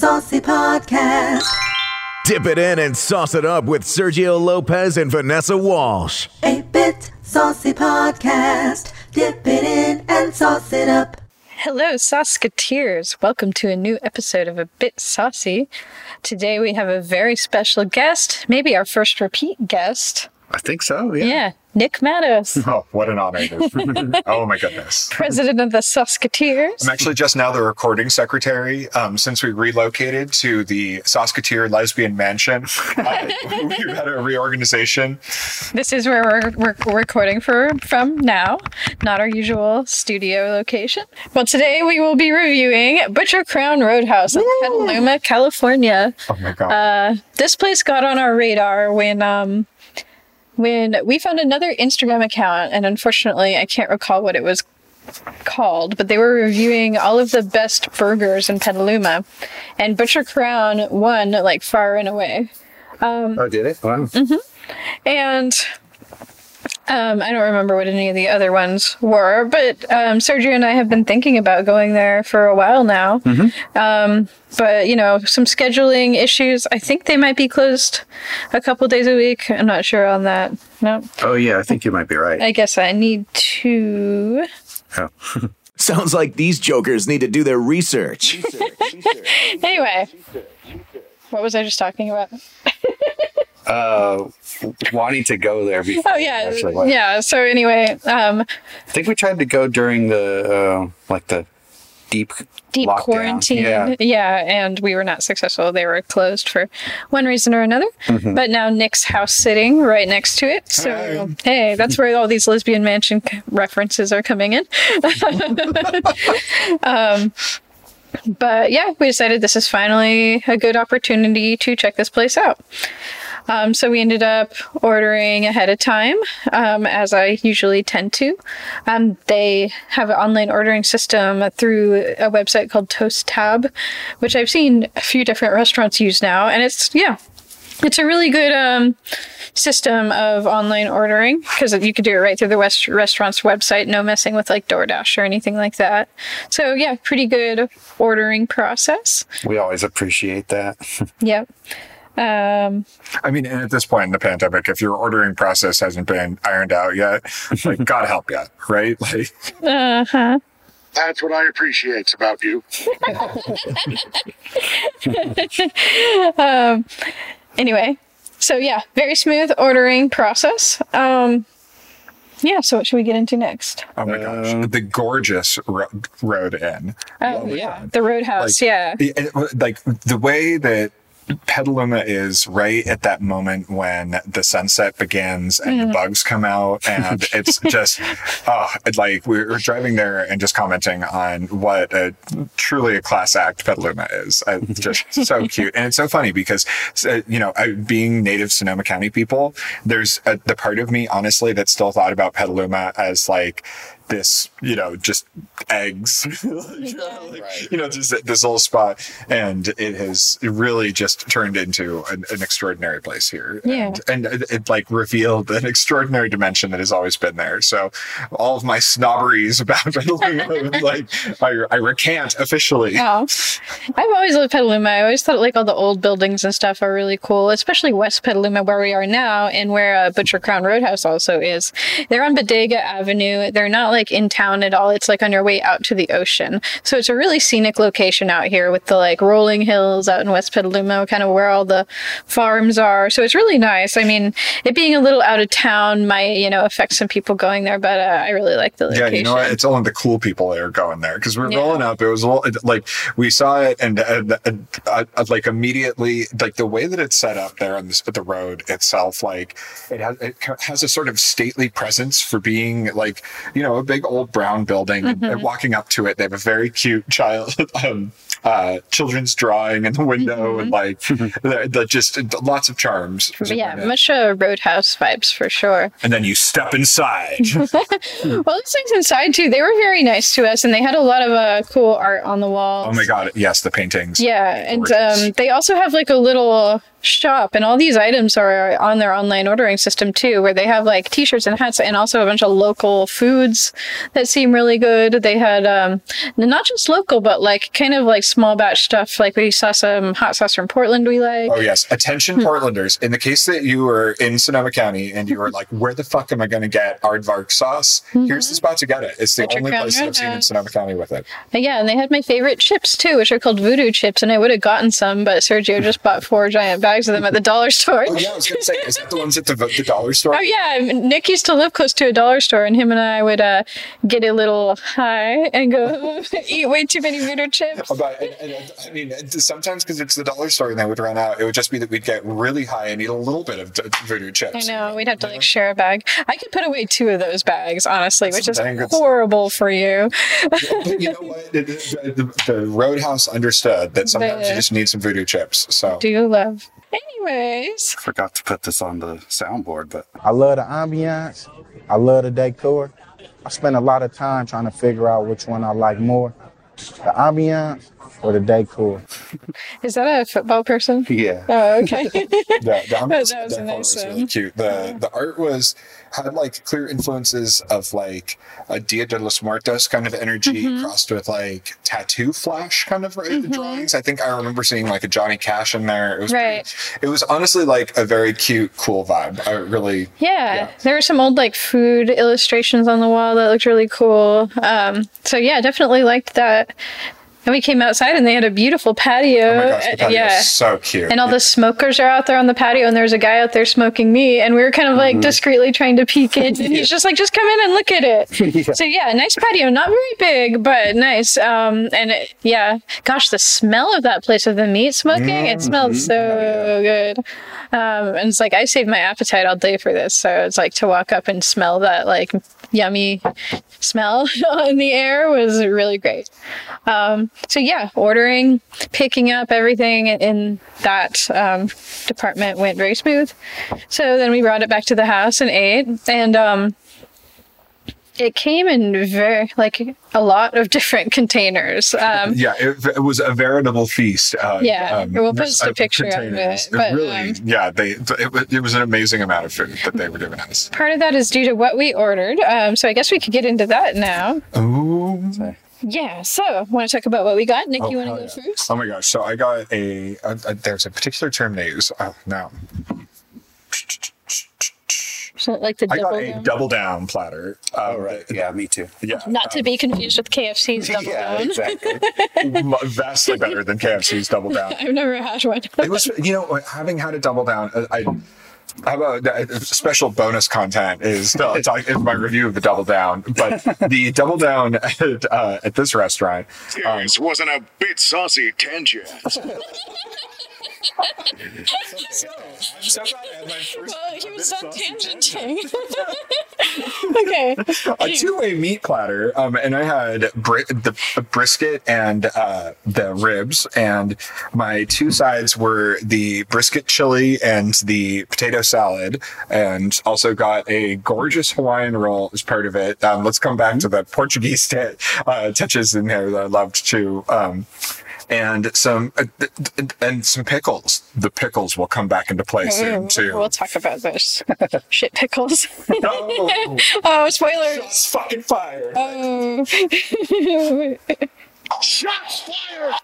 Saucy Podcast. Dip it in and sauce it up with Sergio Lopez and Vanessa Walsh. A Bit Saucy Podcast. Dip it in and sauce it up. Hello, Sauceketeers. Welcome to a new episode of A Bit Saucy. Today we have a very special guest, maybe our first repeat guest. I think so. Yeah. Yeah, Nick Mattos, Oh, what an honor! oh my goodness. president of the Sauceketeers. I'm actually just now the recording secretary. Um, since we relocated to the Sauceketeer Lesbian Mansion, uh, we've had a reorganization. This is where we're, we're recording for from now, not our usual studio location. Well, today we will be reviewing Butcher Crown Roadhouse in Petaluma, California. Oh my god! Uh, this place got on our radar when um when we found another Instagram account, and unfortunately, I can't recall what it was called, but they were reviewing all of the best burgers in Petaluma, and Butcher Crown won like far and away. Um, oh, did it? Wow. Mm-hmm. And um, I don't remember what any of the other ones were, but um, Sergio and I have been thinking about going there for a while now. Um, but you know, some scheduling issues. I think they might be closed a couple days a week. I'm not sure on that. No, Oh yeah, I think you might be right. I guess I need to. Oh. Sounds like these jokers need to do their research. Anyway, what was I just talking about? uh, wanting to go there before. Oh yeah, yeah. So anyway, um, I think we tried to go during the uh, like the deep deep lockdown. quarantine. Yeah. yeah, and we were not successful. They were closed for one reason or another. Mm-hmm. But now Nick's house sitting right next to it. So hey, that's where all these lesbian mansion references are coming in. um, but yeah, we decided this is finally a good opportunity to check this place out. Um, so we ended up ordering ahead of time, um, as I usually tend to. Um, they have an online ordering system through a website called Toast Tab, which I've seen a few different restaurants use now, and it's yeah, it's a really good um, system of online ordering because you can do it right through the West restaurant's website, no messing with like DoorDash or anything like that. So yeah, pretty good ordering process. We always appreciate that. Yep. Um, I mean, at this point in the pandemic, if your ordering process hasn't been ironed out yet, like God help you, right? Like, uh huh. That's what I appreciate about you. um, anyway, so yeah, very smooth ordering process. Um, yeah, so what should we get into next? oh my gosh, the gorgeous ro- road inn. Oh, yeah, the Roadhouse. Like, yeah. the- it- like the way that Petaluma is right at that moment when the sunset begins and Mm. the bugs come out, and it's just, oh, like we were driving there and just commenting on what a truly a class act Petaluma is. Uh, just so cute, and it's so funny because uh, you know, being native Sonoma County people, there's a, the part of me honestly that still thought about Petaluma as like this, you know, just eggs, you know, just this little spot. And it has really just turned into an, an extraordinary place here. Yeah. And, and it, it, like revealed an extraordinary dimension that has always been there. So all of my snobberies about Petaluma, like I, I recant officially. Oh, I've always loved Petaluma. I always thought like all the old buildings and stuff are really cool, especially West Petaluma, where we are now, and where uh, Butcher Crown Roadhouse also is. They're on Bodega Avenue. They're not like in town at all. It's like on your way out to the ocean. So it's a really scenic location out here with the like rolling hills out in West Petaluma, kind of where all the farms are. So it's really nice. I mean, it being a little out of town might you know affect some people going there, but uh, I really like the location. Yeah, you know what? It's only the cool people that are going there because we're Yeah. rolling up. It was a little, like we saw it, and, and, and uh, uh, like immediately, like the way that it's set up there on this, the road itself, like it has it has a sort of stately presence for being like you know a big old brown building. And, Mm-hmm. and walking up to it, they have a very cute child. Um, uh, children's drawing in the window and like the, the just lots of charms. Mm-hmm. yeah, much uh, Roadhouse vibes for sure. And then you step inside. Well, those things inside too, they were very nice to us, and they had a lot of uh, cool art on the walls. oh my god! Yes, the paintings. Yeah, and um, they also have like a little shop, and all these items are on their online ordering system too, where they have like T-shirts and hats, and also a bunch of local foods that seem really good. They had um, not just local, but like kind of like small batch stuff. Like we saw some hot sauce from Portland we like. Oh yes, attention Hmm. Portlanders. In the case that you were in Sonoma County and you were like, "Where the fuck am I going to get aardvark sauce?" Here's the spot to get it. It's the only Crown place that I've seen in Sonoma County with it. But yeah, and they had my favorite chips too, which are called voodoo chips, and I would have gotten some, but Sergio just bought four giant bags of them at the dollar store. Oh yeah, I was going to say, is that the ones at the, the dollar store? Oh yeah, Nick used to live close to a dollar store, and him and I would uh, get a little high and go eat way too many voodoo chips. But and, and, I mean, sometimes because it's the dollar store and they would run out, it would just be that we'd get really high and eat a little bit of voodoo chips. I know we'd have to like share a bag. I could put away two of those bags, honestly, which is horrible for you. But you know what? The, the, the, the Roadhouse understood that sometimes you just need some voodoo chips. So Do you love? Anyways, Forgot to put this on the soundboard, but I love the ambiance. I love the decor. I spend a lot of time trying to figure out which one I like more, the ambiance or the decor. is that a football person? yeah. Oh, okay. the, the ambiance That was of a nice was one. really cute. The the art was had like clear influences of like a Dia de los Muertos kind of energy Mm-hmm. crossed with like tattoo flash kind of right, drawings. I think I remember seeing like a Johnny Cash in there. It was Right. pretty- it was honestly like a very cute, cool vibe. I really Yeah, Yeah. there were some old like food illustrations on the wall that looked really cool. Um, so yeah, definitely liked that. And we came outside and they had a beautiful patio. Oh my gosh, the patio yeah. so cute. And all the smokers are out there on the patio, and there's a guy out there smoking meat, and we were kind of like discreetly trying to peek in, and he's just like, "Just come in and look at it." So yeah, nice patio, not very big, but nice. Um, and it, yeah, gosh, the smell of that place of the meat smoking, it smells so good. Um, and it's like I saved my appetite all day for this, so it's like to walk up and smell that like yummy smell in the air was really great. Um, so yeah, ordering, picking up everything in that um, department went very smooth. So then we brought it back to the house and ate, and um, it came in very like a lot of different containers. Um, yeah, it, it was a veritable feast. Uh, Yeah, we'll post a picture of it, but, really, um, yeah, they it, was- it was an amazing amount of food that they were giving us. part of that is due to what we ordered. Um, so I guess we could get into that now. Oh, Yeah. So want to talk about what we got? Nick, you want to go yeah. first? Oh my gosh! So I got a, a, a- there's a particular term they use. Oh no, So, like the I got double. a down? double down platter. Oh, Um, right. Yeah, me too. Yeah, Not to be confused with KFC's double Yeah, down. exactly. vastly better than KFC's double down. I've never had one. It was, you know, having had a double down, uh, I. How about uh, special bonus content is, talk- is my review of the double down, but the double down at, uh, at this restaurant This wasn't a bit saucy tangent. Well, he was not tangenting. okay. a two-way meat platter, um, and I had bri- the brisket and uh, the ribs, and my two sides were the brisket chili and the potato salad, and also got a gorgeous Hawaiian roll as part of it. Um, let's come back to the Portuguese t- uh, touches in there that I loved too. Um, and some uh, and some pickles. The pickles will come back into play soon too. We'll talk about those shit pickles. Oh, oh, spoilers. it's fucking fire! Oh. Shots fired!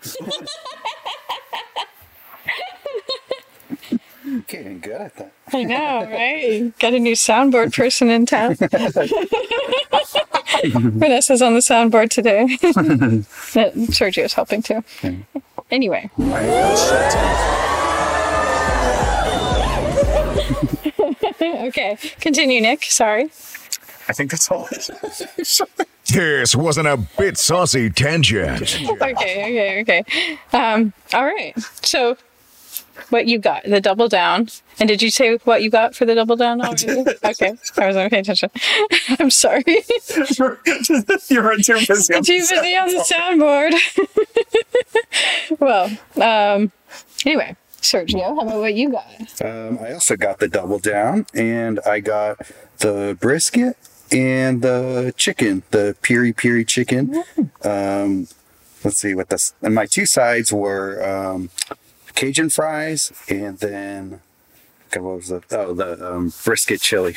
Getting good at that. I know, right? Got a new soundboard person in town. Vanessa's on the soundboard today. That- Sergio's helping too. Anyway. okay, continue, Nick. Sorry. I think that's all. This wasn't a bit saucy tangent. Okay, okay, okay. Um, all right. So, what you got? The double down. And did you say what you got for the double down already? Okay, I wasn't paying attention. I'm sorry. you were too busy. on Too the busy on the soundboard. well, um, anyway, Sergio, how about what you got? Um, I also got the double down, and I got the brisket and the chicken, the piri piri chicken. Um, let's see what this. And my two sides were um, Cajun fries, and then God, what was the oh the um, brisket chili,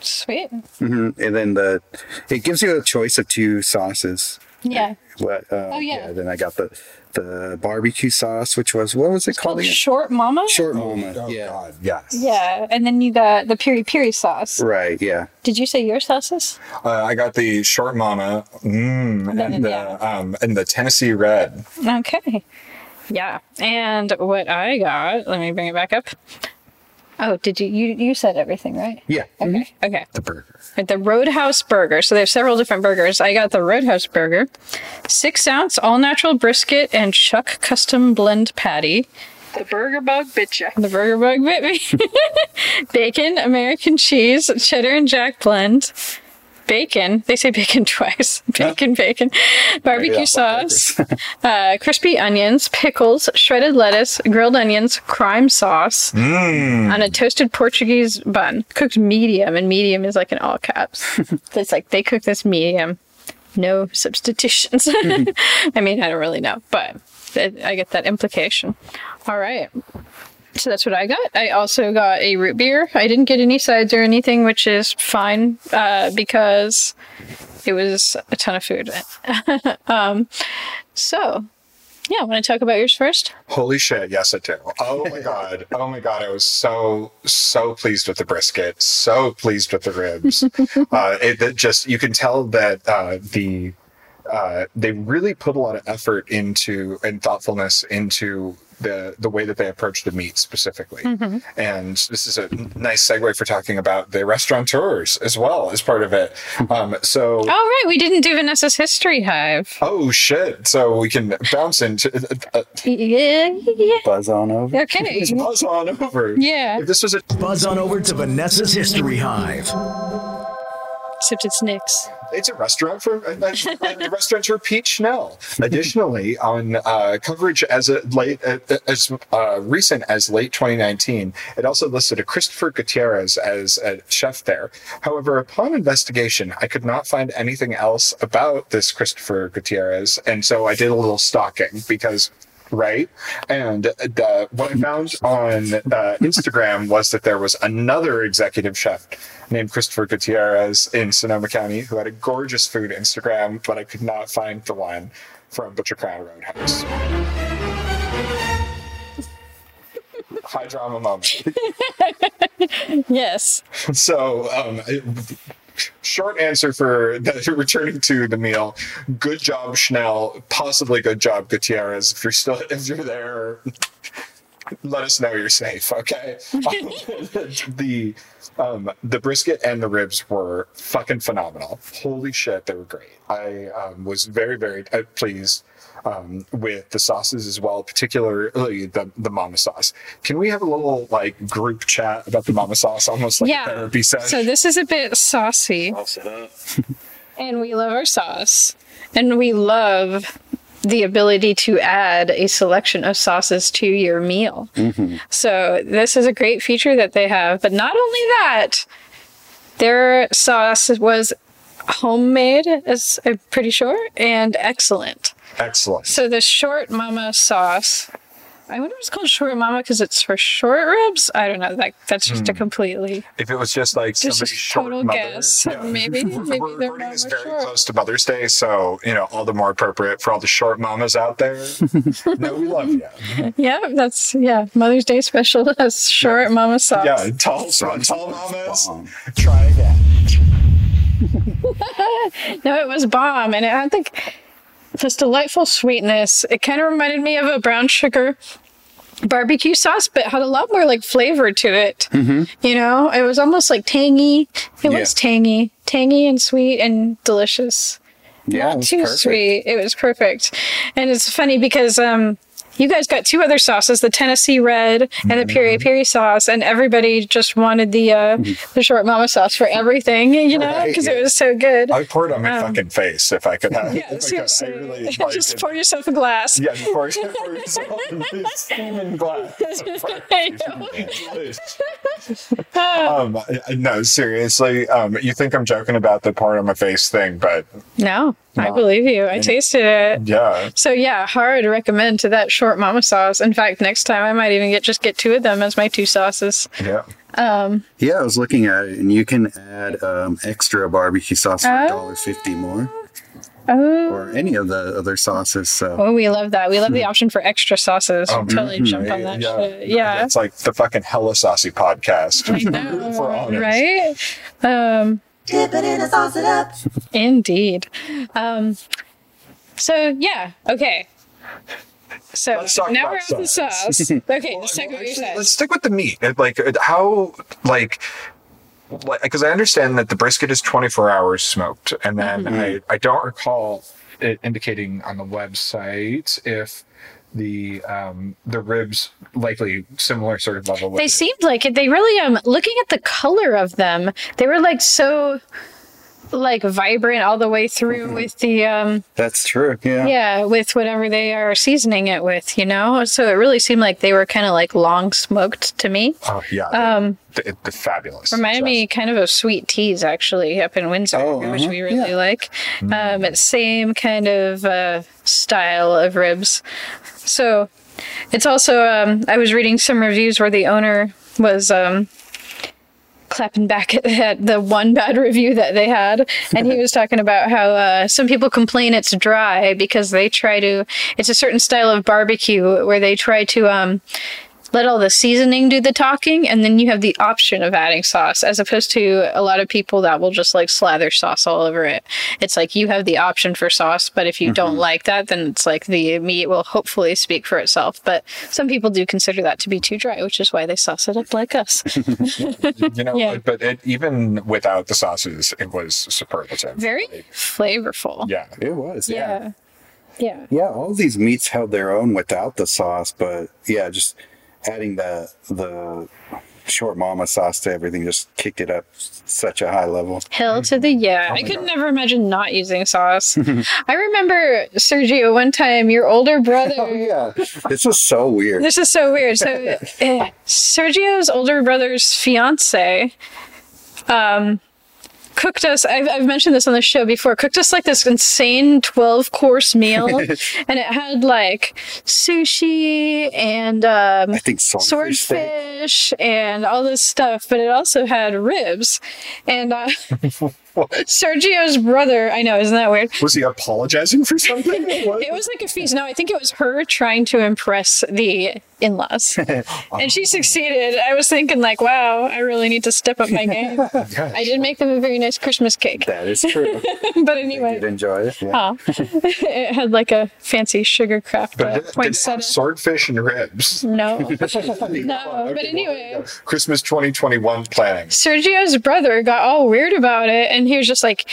Sweet. Mm-hmm. and then the it gives you a choice of two sauces. Yeah. What? Uh, Oh, yeah. Then I got the the barbecue sauce, which was what was it Called called? Short Momma? Short Momma. Oh, yeah. God, yes. Yeah. And then you got the piri piri sauce. Right. Yeah. Did you say your sauces? Uh, I got the short momma, mm, Then, and the yeah. um, and the Tennessee Red. Okay. Yeah. And what I got, let me bring it back up. Oh, did you you you said everything, right? Yeah. Okay. Mm-hmm. Okay. The burger. The Roadhouse burger. So they have several different burgers. I got the Roadhouse burger, six ounce all natural brisket and Chuck custom blend patty. The burger bug bit ya. The burger bug bit me. bacon, American cheese, cheddar and jack blend. Bacon. They say bacon twice. Bacon, bacon. Barbecue sauce. uh, crispy onions, pickles, shredded lettuce, grilled onions, crime sauce on a toasted Portuguese bun, cooked medium, and medium is like in all caps. it's like they cook this medium, no substitutions. I mean, I don't really know, but I get that implication. All right. So that's what I got. I also got a root beer. I didn't get any sides or anything, which is fine uh, because it was a ton of food. um, so, yeah, want to talk about yours first? Holy shit, yes I do. Oh my god. Oh my god, I was so so pleased with the brisket, so pleased with the ribs. uh it, it just you can tell that uh the uh they really put a lot of effort into and thoughtfulness into the the way that they approach the meat specifically. And this is a nice segue for talking about the restaurateurs as well as part of it. Um so Oh, right. We didn't do Vanessa's History Hive. Oh shit! So we can bounce into uh, Yeah, yeah. Buzz on over. Okay. buzz on over. Yeah. If this was a Buzz on over to Vanessa's History Hive. Except it's Nick's. It's a restaurant for a, a restaurateur Pete Schnell. Additionally, on uh, coverage as late uh, as uh, recent as late 2019, it also listed a Christopher Gutierrez as a chef there. However, upon investigation, I could not find anything else about this Christopher Gutierrez, and so I did a little stalking because. Right. And uh, what I found on uh, Instagram was that there was another executive chef named Christopher Gutierrez in Sonoma County who had a gorgeous food Instagram, but I could not find the one from Butcher Crown Roadhouse. High drama moment. Yes. So, um, short answer for the, returning to the meal. Good job, Schnell. Possibly good job, Gutierrez. If you're still if you're there, let us know you're safe. Okay. the um, the brisket and the ribs were fucking phenomenal. Holy shit, they were great. I um, was very very uh, pleased. Um, with the sauces as well, particularly the the momma sauce. Can we have a little like group chat about the momma sauce, almost like Yeah. a therapy session? So this is a bit saucy. and we love our sauce. And we love the ability to add a selection of sauces to your meal. So this is a great feature that they have. But not only that, their sauce was homemade, as I'm pretty sure, and excellent. Excellent. So the short momma sauce. I wonder if it's called short momma because it's for short ribs. I don't know. Like that's just a hmm. completely If it was just like Just somebody's a short total mother, guess. yeah. Maybe- maybe we're their recording mom was very short. close to Mother's Day, so you know all the more appropriate for all the short mamas out there. no, we love you. Yeah, that's yeah. Mother's Day special has short momma sauce. Yeah, tall, tall mamas. Bomb. Try again. No, it was bomb, and it had like this delightful sweetness. It kind of reminded me of a brown sugar barbecue sauce, but had a lot more like flavor to it. You know, it was almost like tangy. It was tangy, tangy and sweet and delicious. Yeah, Not too perfect. sweet. It was perfect. And it's funny because um you guys got two other sauces, the Tennessee Red and the Piri Piri sauce, and everybody just wanted the uh, the short momma sauce for everything, you know, Right, because yeah. it was so good. I poured it on my fucking face if I could have. Um, yeah, could. Really just it. pour yourself a glass. Yeah, pour, pour yourself a steaming glass. um, no, seriously. Um, you think I'm joking about the pour it on my face thing, but no, I believe you. I tasted it. yeah. So yeah, hard to recommend to that short momma sauce. In fact, next time I might even get just get two of them as my two sauces. Yeah. Um, Yeah, I was looking at it, and you can add um, extra barbecue sauce for Oh. a dollar fifty more. Oh. or any of the other sauces. So Oh, we love that. We love the option for extra sauces. totally jumped on that shit. Yeah. It's like the fucking hella saucy podcast. I know, For honest. right? Um, Dip it in and sauce it up. indeed. Um, so yeah, okay. So Let's talk now about we're on the sauce. sauce. Okay, Well, let's talk about your actually. Let's stick with the meat. Like how like because I understand that the brisket is 24 hours smoked, and then Mm-hmm. I I don't recall it indicating on the website if the um the ribs likely similar sort of level. with They it. seemed like it. They really um looking at the color of them, they were like so like vibrant all the way through with the um that's true. Yeah. yeah with whatever they are seasoning it with you know so it really seemed like they were kind of like long smoked to me Oh yeah, um, the, the fabulous. reminded me kind of of Sweet T's actually up in windsor Oh, which uh-huh, we really like um same kind of uh style of ribs so it's also um i was reading some reviews where the owner was um clapping back at, at the one bad review that they had. And he was talking about how uh, some people complain it's dry because they try to it's a certain style of barbecue where they try to um let all the seasoning do the talking and then you have the option of adding sauce as opposed to a lot of people that will just like slather sauce all over it. It's like you have the option for sauce but if you don't mm-hmm. like that then it's like the meat will hopefully speak for itself. But some people do consider that to be too dry which is why they sauce it up like us. You know, Yeah. but it, even without the sauces, it was superlative. very flavorful. Yeah, It was. yeah. Yeah. Yeah, all these meats held their own without the sauce, but yeah, just adding the the short momma sauce to everything just kicked it up such a high level. Hell to the yeah. I could never imagine not using sauce. I remember Sergio one time, your older brother. Oh yeah, this is so weird. This is so weird. So, uh, Sergio's older brother's fiance um, cooked us. I've, I've mentioned this on the show before. Cooked us like this insane twelve course meal, and it had like sushi and um, I think swordfish. and all this stuff, but it also had ribs. And uh, Sergio's brother, I know, isn't that weird? was he apologizing for something? It was like a feast. No, I think it was her trying to impress the in-laws, and she succeeded. I was thinking, like, wow, I really need to step up my game. I did make them a very nice Christmas cake, That is true. but anyway, Did anyway, enjoy it. Yeah. oh, it had like a fancy sugar craft But uh, it, did poinsettia. swordfish and ribs. No, no, but anyway. Christmas 2021 planning. Sergio's brother got all weird about it, and he was just like,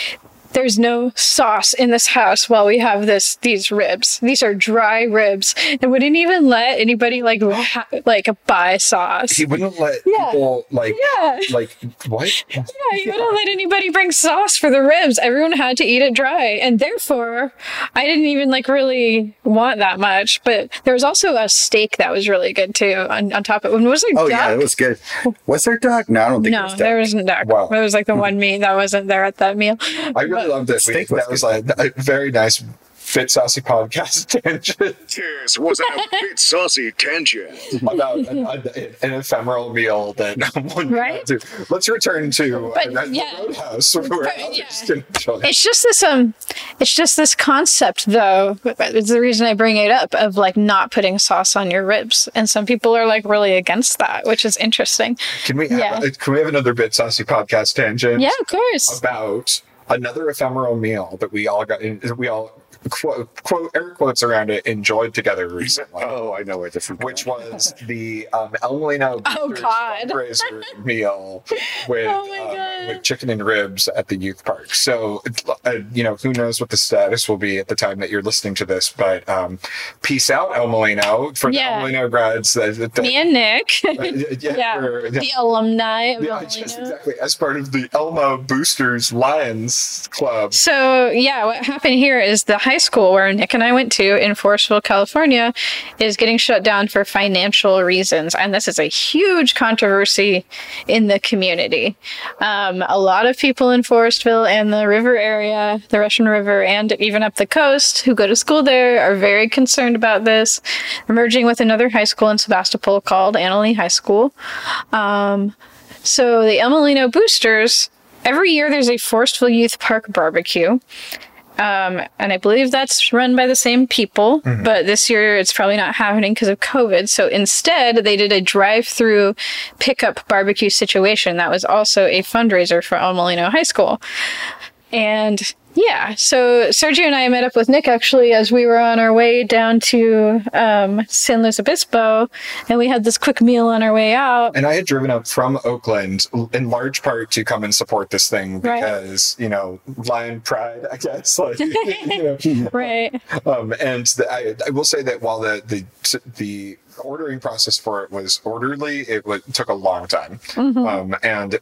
"There's no sauce in this house while we have this these ribs. These are dry ribs, and wouldn't even let anybody like ha- like buy sauce. He wouldn't let Yeah. people like Yeah. like what? Yeah, he wouldn't let anybody bring sauce for the ribs. Everyone had to eat it dry, and therefore, I didn't even like really want that much. But there was also a steak that was really good too on, on top of it. Was there Oh duck? yeah, it was good. Was there duck? No, I don't think no, there was duck. there wasn't duck. Wow. It was like the hmm. one meat that wasn't there at that meal. I really loved it. We, steak was that was like a very nice fit saucy podcast tangent This was a bit saucy tangent. about an, an, an ephemeral meal that one Right? to. Let's return to But, uh, yeah. Roadhouse where But, yeah. can. It's just this um, it's just this concept though. It's the reason I bring it up of like not putting sauce on your ribs, and some people are like really against that, which is interesting. Can we have, Yeah. uh, can we have another bit saucy podcast tangent? Yeah, of course. About another ephemeral meal that we all got. We all quote, quote air quotes around it enjoyed together recently. Oh, I know where different. is. which was the um, El Molino Oh, Boosters God. fundraiser meal with Oh, my um, God. with chicken and ribs at the youth park. So uh, you know who knows what the status will be at the time that you're listening to this, but um, peace out El Molino for the Yeah. El Molino grads. That, that, Me and Nick. yeah, yeah, for- the alumni of yeah, Elmina. just exactly as part of the Elmo Boosters Lions Club. So yeah, what happened here is the high school where Nick and I went to in Forestville, California, is getting shut down for financial reasons, and this is a huge controversy in the community. Um, a lot of people in Forestville and the river area, the Russian River, and even up the coast who go to school there are very concerned about this. Merging with another high school in Sebastopol called Analy High School. Um, so the El Boosters, every year there's a Forestville Youth Park barbecue. Um, and I believe that's run by the same people, but this year it's probably not happening because of COVID. So instead, they did a drive through pickup barbecue situation that was also a fundraiser for El Molino High School. And yeah, so Sergio and I met up with Nick actually as we were on our way down to um, San Luis Obispo, and we had this quick meal on our way out. And I had driven up from Oakland in large part to come and support this thing Right. because, you know, lion pride, I guess. Like, you know, Right. um, and the, I, I will say that while the, the, the ordering process for it was orderly, it wa took a long time. Mm-hmm. Um, and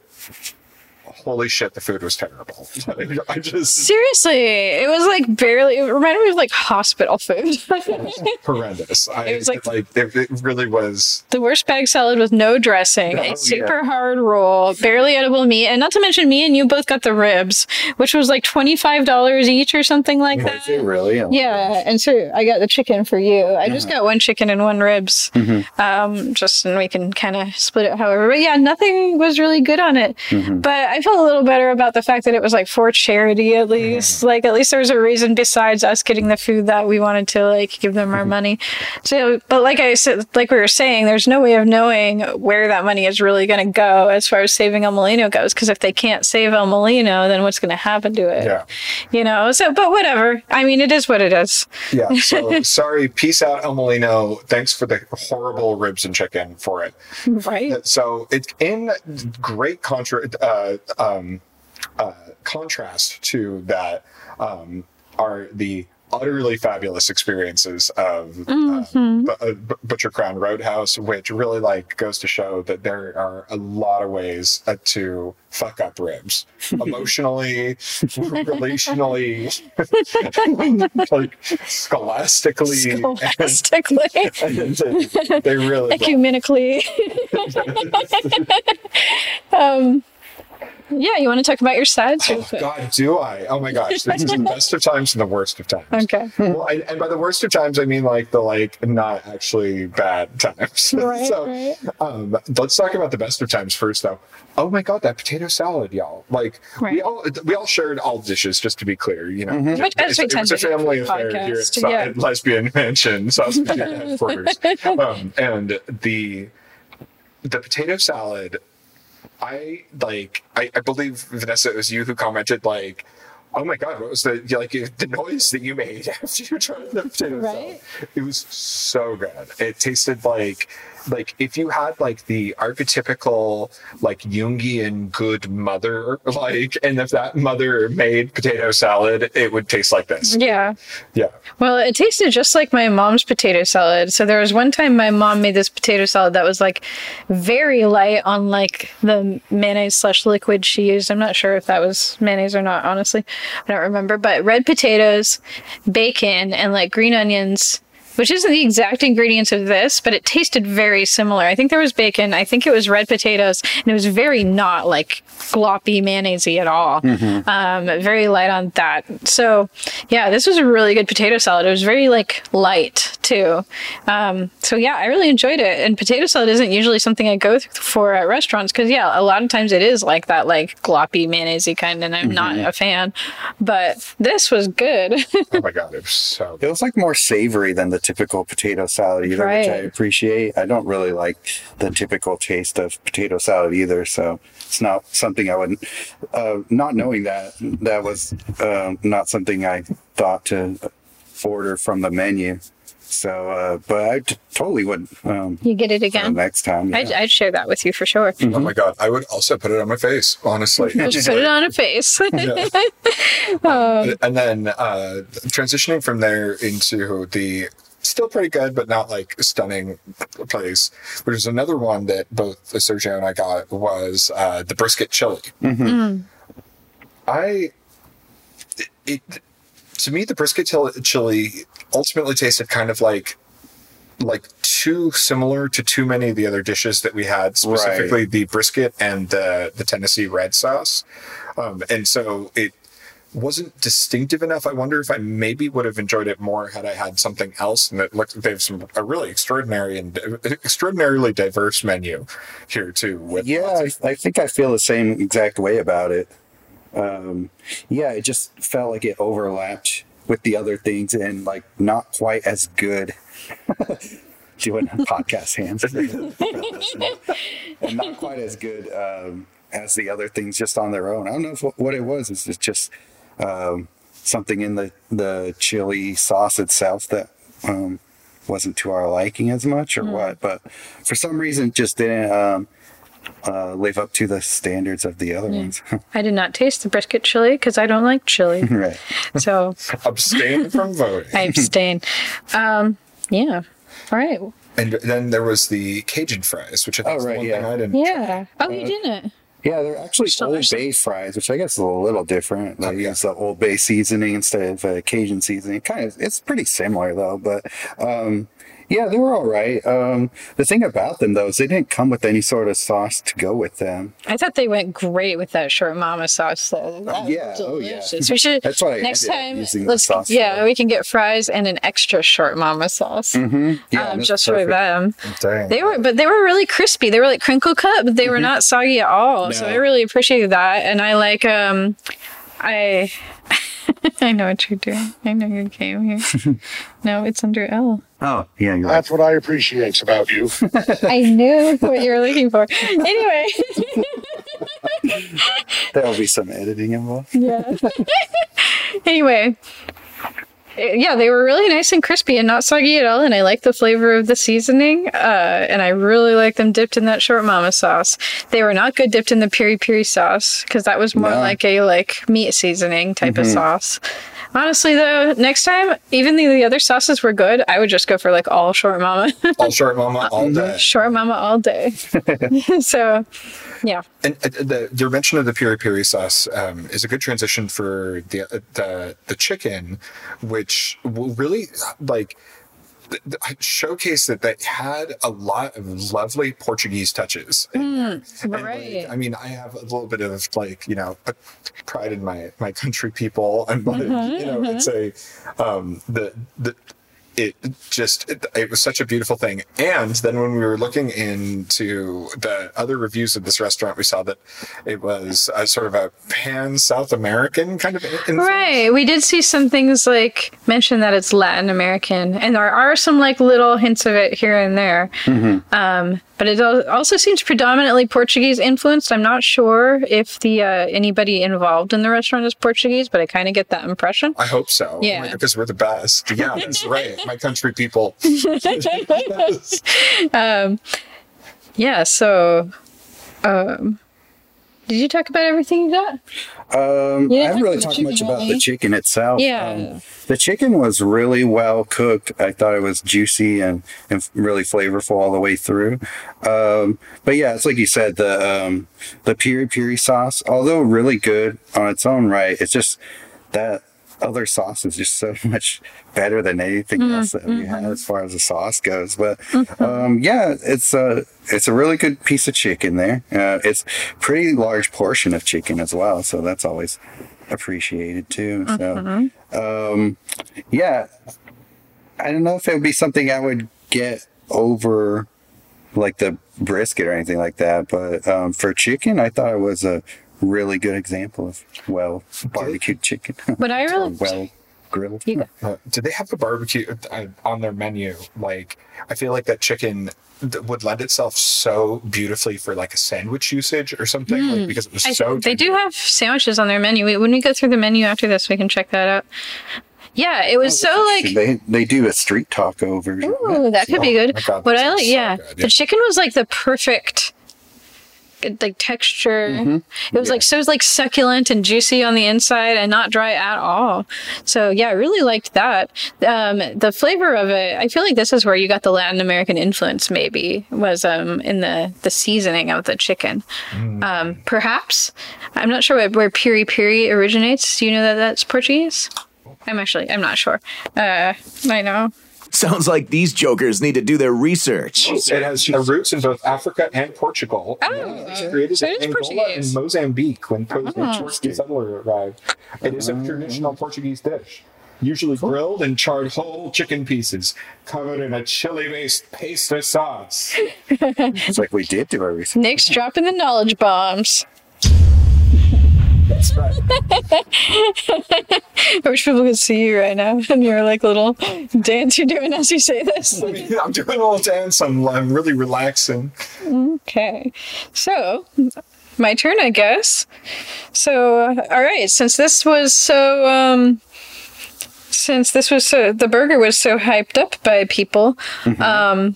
holy shit, the food was terrible. I just, Seriously, it was like barely. It reminded me of like hospital food. horrendous. I, It was like- like, it, it really was. the worst bag salad with no dressing, Oh, a super hard roll, barely edible meat, and not to mention me and you both got the ribs, which was like twenty five dollars each or something like that. really? Yeah, and so I got the chicken for you. I just got one chicken and one ribs, um, just and we can kind of split it however. But yeah, nothing was really good on it. But I felt a little better about the fact that it was like for charity at least. Like at least there was a reason besides us getting the food that we wanted to like give them our money. So, but like I said, like we were saying, there's no way of knowing where that money is really going to go as far as saving El Molino goes. Because if they can't save El Molino, then what's going to happen to it? Yeah. You know. So, but whatever. I mean, it is what it is. Yeah. So sorry. Peace out, El Molino. Thanks for the horrible ribs and chicken for it. Right. So it's in great contra, uh, um, uh, contrast to that um, are the utterly fabulous experiences of um, Bu- uh, Bu- Butcher Crown Roadhouse, which really like goes to show that there are a lot of ways uh, to fuck up ribs emotionally, relationally, like scholastically. Scholastically, and they really ecumenically. um, yeah, you want to talk about your sides? Oh. God, do I? Oh my gosh, this is the best of times and the worst of times. Okay. Well, I, and by the worst of times, I mean like the like not actually bad times. Right, so, right. um, let's talk about the best of times first, though. Oh my God, that potato salad, y'all! Like we all we all shared all dishes, just to be clear. You know, Which- as we it tend was a family affair here at, yeah. at Lesbian Mansion, Sausage headquarters, um, and the the potato salad I like. I, I believe Vanessa, it was you who commented like, "Oh my god, what was the like the noise that you made after you tried the potato Right? salad?" It was so good. It tasted like like if you had like the archetypical like Jungian good mother like, and if that mother made potato salad, it would taste like this. Yeah. Yeah. Well, it tasted just like my mom's potato salad. So there was one time my mom made this potato salad that was like very light on like the mayonnaise slash liquid she used. I'm not sure if that was mayonnaise or not, honestly. I don't remember. But red potatoes, bacon, and like green onions. Which isn't the exact ingredients of this, but it tasted very similar. I think there was bacon. I think it was red potatoes, and it was very not like gloppy mayonnaisey at all. Um, very light on that. So, yeah, this was a really good potato salad. It was very like light too. Um, so yeah, I really enjoyed it. And potato salad isn't usually something I go th- for at restaurants because yeah, a lot of times it is like that like gloppy mayonnaisey kind, and I'm not a fan. But this was good. Oh my god, it was so. It was like more savory than the typical potato salad either, which I appreciate. I don't really like the typical taste of potato salad either, so it's not something I would. Uh, not knowing that, that was um not something I thought to order from the menu. So, uh, but I t- totally would um, you get it again. next time. I'd. I'd share that with you for sure. Oh my god, I would also put it on my face, honestly. Just put it on a face. and then uh, transitioning from there into the still pretty good but not like stunning place. Which is another one that both sergio and i got was uh, the brisket chili. I it to me the brisket chili, chili ultimately tasted kind of like like too similar to too many of the other dishes that we had specifically the brisket and the the tennessee red sauce. Um, and so it wasn't distinctive enough. I wonder if I maybe would have enjoyed it more had I had something else. And it looked they have some a really extraordinary and extraordinarily diverse menu here too. With Yeah, I, I think I feel the same exact way about it. um, yeah, it just felt like it overlapped with the other things and like not quite as good. Doing podcast hands and not quite as good um, as the other things just on their own. I don't know if, what it was. It's just um, something in the the chili sauce itself that um, wasn't to our liking as much, or what. But for some reason, just didn't um, uh, live up to the standards of the other ones. I did not taste the brisket chili because I don't like chili. right. so Abstain from voting. I abstain. Um, yeah. All right. And then there was the Cajun fries, which I think Oh, is the right, one yeah. thing I didn't. Yeah. Oh, you didn't? Yeah, they're actually Still Old Bay fries, which I guess is a little different. They yeah. use the Old Bay seasoning instead of uh, Cajun seasoning. Kind of, it's pretty similar though. But um, yeah, they were all right. Um, the thing about them though is they didn't come with any sort of sauce to go with them. I thought they went great with that short momma sauce. Though. That was yeah, oh, yeah. delicious. We should That's why I next time. using Let's sauce yeah, for we can get fries and an extra short momma sauce. Mm-hmm. Yeah, um, that's just for them. Dang. They were, but they were really crispy. They were like crinkle cut, but they were not soggy at all. So Mm-hmm. I really appreciated that. And I like, um, I, I know what you're doing. I know your game here. no, it's under L. Oh, yeah, you're right. That's what I appreciate about you. I knew what you were looking for. Anyway, There'll be some editing involved. yeah. anyway, yeah, they were really nice and crispy and not soggy at all. And I like the flavor of the seasoning. Uh, and I really like them dipped in that short momma sauce. They were not good dipped in the piri piri sauce because that was more No. like a like meat seasoning type of sauce. Honestly, though, next time, even though the other sauces were good, I would just go for like all short momma, all short momma all day. short momma all day. so, yeah. And uh, the your mention of the piri piri sauce um, is a good transition for the uh, the the chicken, which will really like th- th- showcase that they had a lot of lovely Portuguese touches. Like, right. I mean, I have a little bit of like you know pride in my my country people, and like, you know, it's a um, the the it just it, it was such a beautiful thing and then when we were looking into the other reviews of this restaurant we saw that it was a sort of a pan south american kind of influence. Right. We did see some things like mention that it's Latin American, and there are some like little hints of it here and there. Um, but it also seems predominantly Portuguese influenced. I'm not sure if the uh, anybody involved in the restaurant is Portuguese, but I kind of get that impression. i hope so Yeah. because we're the best yeah that's right my country people Yeah. So, um, did you talk about everything you got? Um, Yeah, I haven't really the talked much about the chicken itself. Yeah. Um, the chicken was really well cooked. I thought it was juicy and, and really flavorful all the way through. Um, but yeah, it's like you said, the um, the piri piri sauce, although really good on its own right, it's just that other sauce is just so much better than anything Mm, else that we have as far as the sauce goes. But Mm-hmm. um, yeah, it's a it's a really good piece of chicken there. Uh, it's pretty large portion of chicken as well, so that's always appreciated too. So um, yeah, I don't know if it would be something I would get over like the brisket or anything like that, but um, for chicken, I thought it was a really good example of well barbecued chicken. But I really, well grilled. You go. Uh, do they have a barbecue uh, on their menu? Like, I feel like that chicken would lend itself so beautifully for like a sandwich usage or something, like, because it was Hmm. I, so. they do have sandwiches on their menu. When we go through the menu after this, we can check that out. Yeah, it was so like they they do a street taco version. Ooh, that could be good. my God, what that I sounds like, so yeah, good, the chicken was like the perfect, like texture. Mm-hmm. It was like so it was like succulent and juicy on the inside and not dry at all. So yeah, I really liked that. Um, the flavor of it, I feel like this is where you got the Latin American influence. Maybe was um in the the seasoning of the chicken. Mm. Um, perhaps I'm not sure where, where piri piri originates. Do you know that that's Portuguese? I'm actually I'm not sure. Uh, I know. Sounds like these jokers need to do their research. It has roots in both Africa and Portugal. Oh, it was created so in it is Angola and Mozambique when ah. Portuguese Oh. settler arrived. It is a ah. traditional Portuguese dish, usually grilled and charred whole chicken pieces, covered in a chili-based pesto sauce. It's like we did do our research. Nick's dropping the knowledge bombs. That's right. I wish people could see you right now and your like little dance you're doing as you say this. I'm doing a little dance. I'm, I'm really relaxing. Okay. So, my turn, I guess. So, all right, since this was so um since this was so the burger was so hyped up by people, um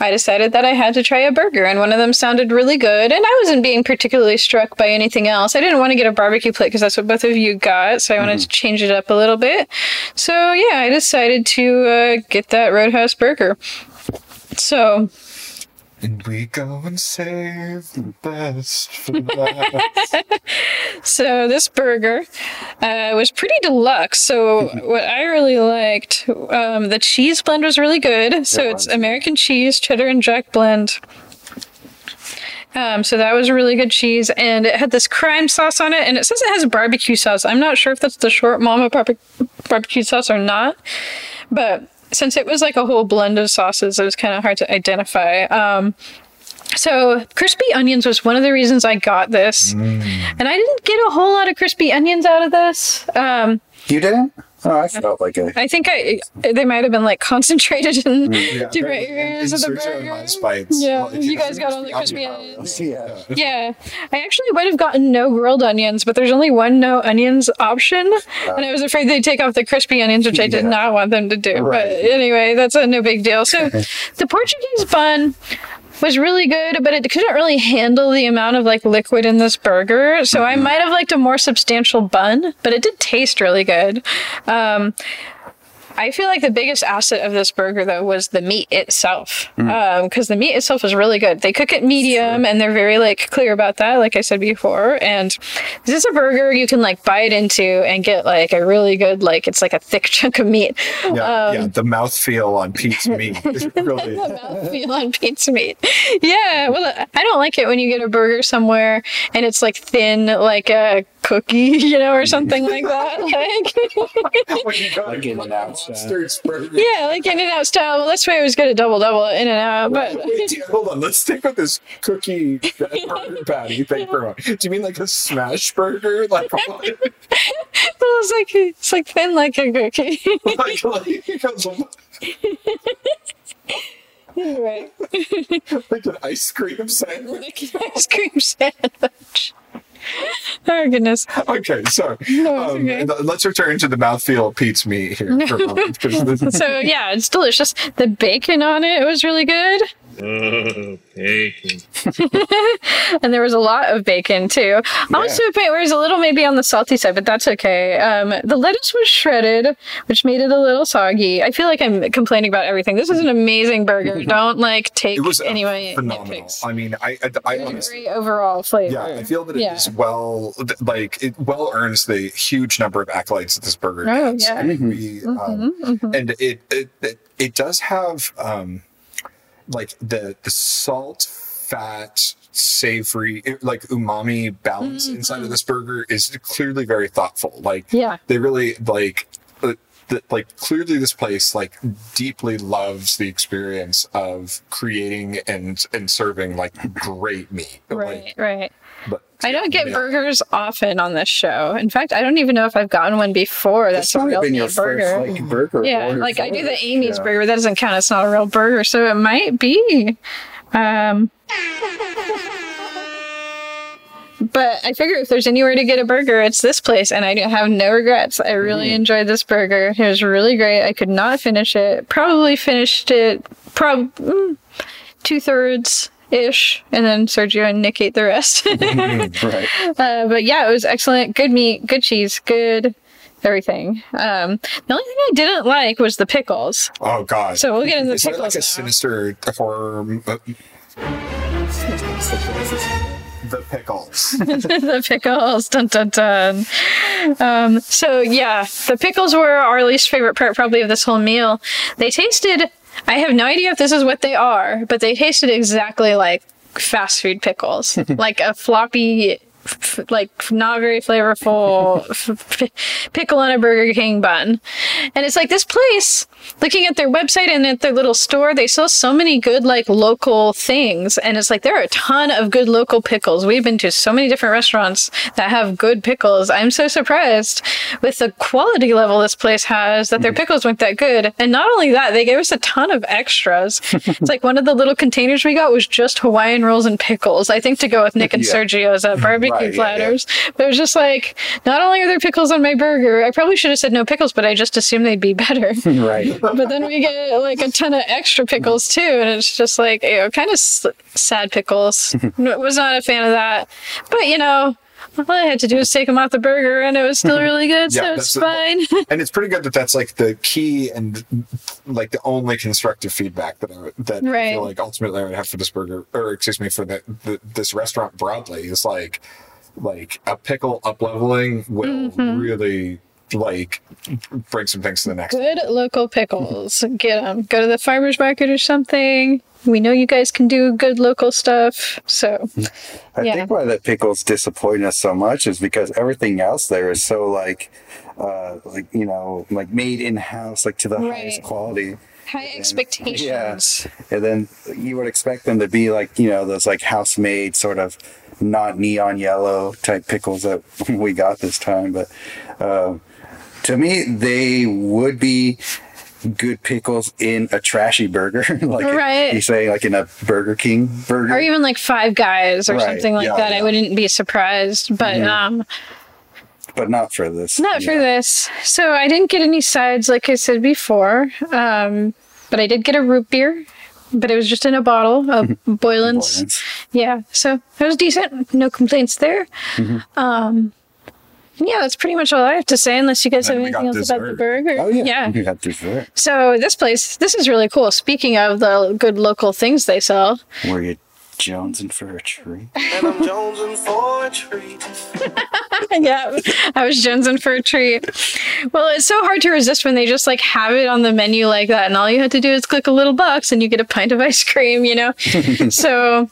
I decided that I had to try a burger, and one of them sounded really good. And I wasn't being particularly struck by anything else. I didn't want to get a barbecue plate because that's what both of you got, so I wanted to change it up a little bit. So, yeah, I decided to uh, get that Roadhouse burger. So, And we go and save the best for last. So this burger uh, was pretty deluxe. So what I really liked, um, the cheese blend was really good. So It it's. American cheese, cheddar, and jack blend. Um, so that was a really good cheese, and it had this Crown sauce on it, and it says it has barbecue sauce. I'm not sure if that's the short momma barbe- barbecue sauce or not, but since it was like a whole blend of sauces, it was kind of hard to identify. Um, so crispy onions was one of the reasons I got this, and I didn't get a whole lot of crispy onions out of this. Um, You didn't? Oh, I felt like a. I think I they might have been like concentrated in Yeah, different areas of the burger. Yeah, Like, you guys got all the crispy onions. Yeah. Yeah, I actually would have gotten no grilled onions, but there's only one no onions option, and I was afraid they'd take off the crispy onions, which I did not want them to do. Right. But anyway, that's a no big deal. So the Portuguese bun was really good, but it couldn't really handle the amount of like liquid in this burger. So I might have liked a more substantial bun, but it did taste really good. Um, I feel like the biggest asset of this burger though was the meat itself, mm. um, because the meat itself was really good. They cook it medium, and they're very like clear about that, like I said before. And this is a burger you can like bite into and get like a really good like it's like a thick chunk of meat. Yeah, um, yeah, the mouthfeel on Pete's meat is really. Feel on pizza meat. Yeah, well, I don't like it when you get a burger somewhere and it's like thin, like a cookie, you know, or something like that. Like, when you go Like In-N-Out style. Yeah, like In-N-Out style. Well, that's why I was good at double double In-N-Out, but. Wait, do hold on. Let's stick with this cookie burger patty thing for a moment. Do you mean like a smash burger? Like, like, Well, it's like it's like thin like a cookie. like, like, right. like an ice cream sandwich? Like an ice cream sandwich. Oh goodness. Okay, so No, um, okay. let's return to the mouthfeel Pete's meat here for a moment. this- So yeah, it's delicious. The bacon on it was really good. Bacon. and there was a lot of bacon too. Almost to a point where it was a little maybe on the salty side, but that's okay. Um, the lettuce was shredded, which made it a little soggy. I feel like I'm complaining about everything. This is an amazing burger. Don't like take it was uh, any phenomenal. nitpicks. I mean, I, I, I It was a honestly. great overall flavor. Yeah, I feel that it is Yeah. well, like it well earns the huge number of accolades that this burger Oh, gets. yeah. I mean, we, um, and it, it it it does have um, like the the salt, fat, savory, like umami balance inside of mm-hmm. this burger is clearly very thoughtful. Like, Yeah. they really like. Uh, the, like clearly this place like deeply loves the experience of creating and and serving like great meat Right, Like, right. but I don't get yeah. burgers often on this show. In fact, I don't even know if I've gotten one before. That's a real meat your burger. first like burger. yeah, like I do the. Amy's Yeah. burger. That doesn't count. It's not a real burger, so it might be. Um, but I figure if there's anywhere to get a burger, it's this place, and I have no regrets. I really enjoyed this burger. It was really great. I could not finish it. Probably finished it. Prob mm, two thirds ish, and then Sergio and Nick ate the rest. Right. Uh, but yeah, it was excellent. Good meat, good cheese, good everything. Um, the only thing I didn't like was the pickles. Oh god. So we'll get into the Is there pickles like a now. sinister horror? The pickles. the pickles, dun dun dun. Um, so yeah, the pickles were our least favorite part probably of this whole meal. They tasted. I have no idea if this is what they are, but they tasted exactly like fast food pickles, like a floppy like not very flavorful pickle on a Burger King bun. And it's like this place, looking at their website and at their little store, they sell so many good like local things. And it's like there are a ton of good local pickles. We've been to so many different restaurants that have good pickles. I'm so surprised with the quality level this place has that their pickles weren't that good. And not only that, they gave us a ton of extras. it's like one of the little containers we got was just Hawaiian rolls and pickles. I think to go with Nick and Yeah. Sergio's uh, barbecue Right, yeah, yeah. But it was just like, not only are there pickles on my burger, I probably should have said no pickles, but I just assumed they'd be better. Right. but then we get like a ton of extra pickles too, and it's just like, you know, kind of s- sad pickles. was not a fan of that. But you know, all I had to do was take them off the burger, and it was still really good, so it's fine. and it's pretty good that that's like the key and like the only constructive feedback that I would, that I feel like ultimately I would have for this burger or excuse me for the, the this restaurant broadly is like like a pickle up leveling will Mm-hmm. really like bring some things to the next. good local pickles. Get them. Go to the farmer's market or something. We know you guys can do good local stuff, so I Yeah. think why the pickles disappoint us so much is because everything else there is so like, uh, like you know, like made in house, like to the Right. highest quality. high expectations. And then you would expect them to be like, you know, those like house made sort of not neon yellow type pickles that we got this time. But um to me, they would be good pickles in a trashy burger. like Right. you say, like in a Burger King burger. Or even like Five Guys or Right, something like yeah, that. I wouldn't be surprised. But um but not for this. Not for this. So I didn't get any sides, like I said before. Um, but I did get a root beer, but it was just in a bottle of Boylan's. Boylan's. Yeah, so it was decent. No complaints there. Um, yeah, that's pretty much all I have to say, unless you guys have anything else got about the burger. Oh yeah, yeah. got dessert. So this place, this is really cool. Speaking of the good local things they sell, Were you jonesing for a treat? And I'm jonesing for a treat. yeah, I was jonesing for a treat. Well, it's so hard to resist when they just like have it on the menu like that, and all you have to do is click a little box and you get a pint of ice cream, you know? so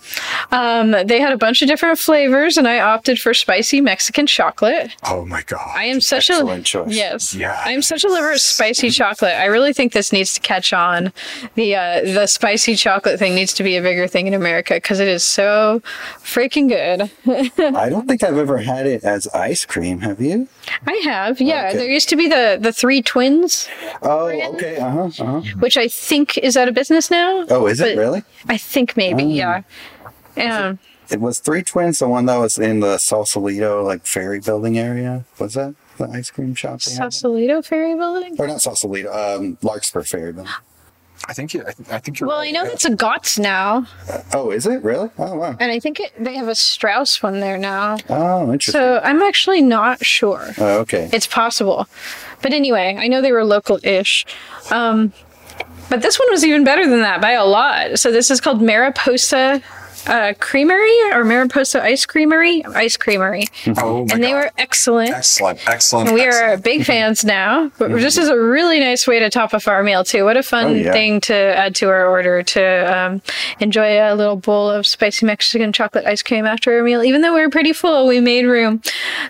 um, they had a bunch of different flavors, and I opted for spicy Mexican chocolate. Oh my god! I am such Excellent a choice. yes. Yeah. I am such a lover of spicy chocolate. I really think this needs to catch on. The uh, the spicy chocolate thing needs to be a bigger thing in America because it is so freaking good. I don't think I've ever had it as ice cream. Have you? I have, yeah. Okay. There used to be the the three twins, Oh, okay. Uh huh. Uh huh. which I think is out of business now. Oh, is it really? I think maybe, Oh. yeah. Um, It was Three Twins, the one that was in the Sausalito like ferry building area. Was that the ice cream shop? Sausalito Ferry Building. Or not Sausalito, um, Larkspur Ferry Building. I think you. I, th- I think you're. Well, right. I know that's a Gott's now, Oh, is it really? Oh, wow. and I think it, they have a Strauss one there now. Oh, interesting. So I'm actually not sure. oh, okay. It's possible. But anyway, I know they were local ish. Um, but this one was even better than that by a lot. So this is called Mariposa uh, Creamery or Mariposa Ice Creamery? Ice Creamery. Oh my and they god! were excellent. excellent, excellent. And We are big fans now. But this is a really nice way to top off our meal too. What a fun Oh, yeah. thing to add to our order to um, enjoy a little bowl of spicy Mexican chocolate ice cream after our meal. Even though we were pretty full, we made room.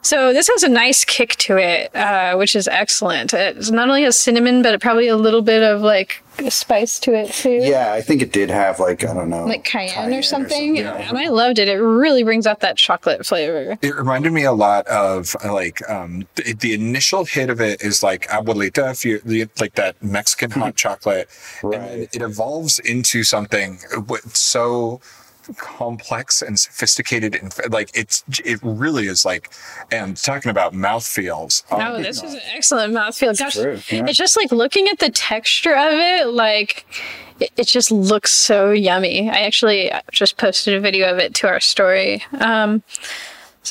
So this has a nice kick to it, uh, which is excellent. It not only has cinnamon, but it probably a little bit of like spice to it too. yeah, I think it did have like I don't know, Like cayenne, or something, yeah. and I loved it. It really brings out that chocolate flavor. It reminded me a lot of uh, like um, the, the initial hit of it is like abuelita, if you the, like that Mexican hot chocolate, and then it evolves into something with so complex and sophisticated and like it's it really is like and talking about mouth feels Oh, this is an excellent mouthfeel. Gosh, true, yeah. it's just like looking at the texture of it, like it, it just looks so yummy. I actually just posted a video of it to our story. Um,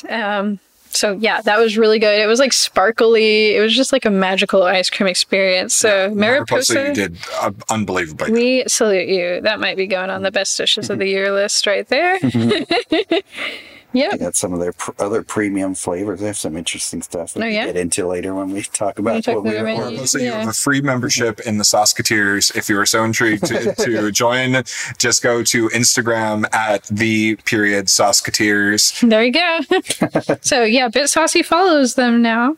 um, so yeah, that was really good. It was like sparkly. It was just like a magical ice cream experience. So Mariposa, you did uh, unbelievably we salute you. That might be going on the best dishes of the year list right there. Yep. They got some of their pr- other premium flavors. They have some interesting stuff we Oh, can yeah? get into later when we talk about talk what we are. were the ordering. menu. So you have a free membership in the Sauceketeers. If you are so intrigued to, to join, just go to Instagram at the period Sauceketeers. There you go. so yeah, Bit Saucy follows them now.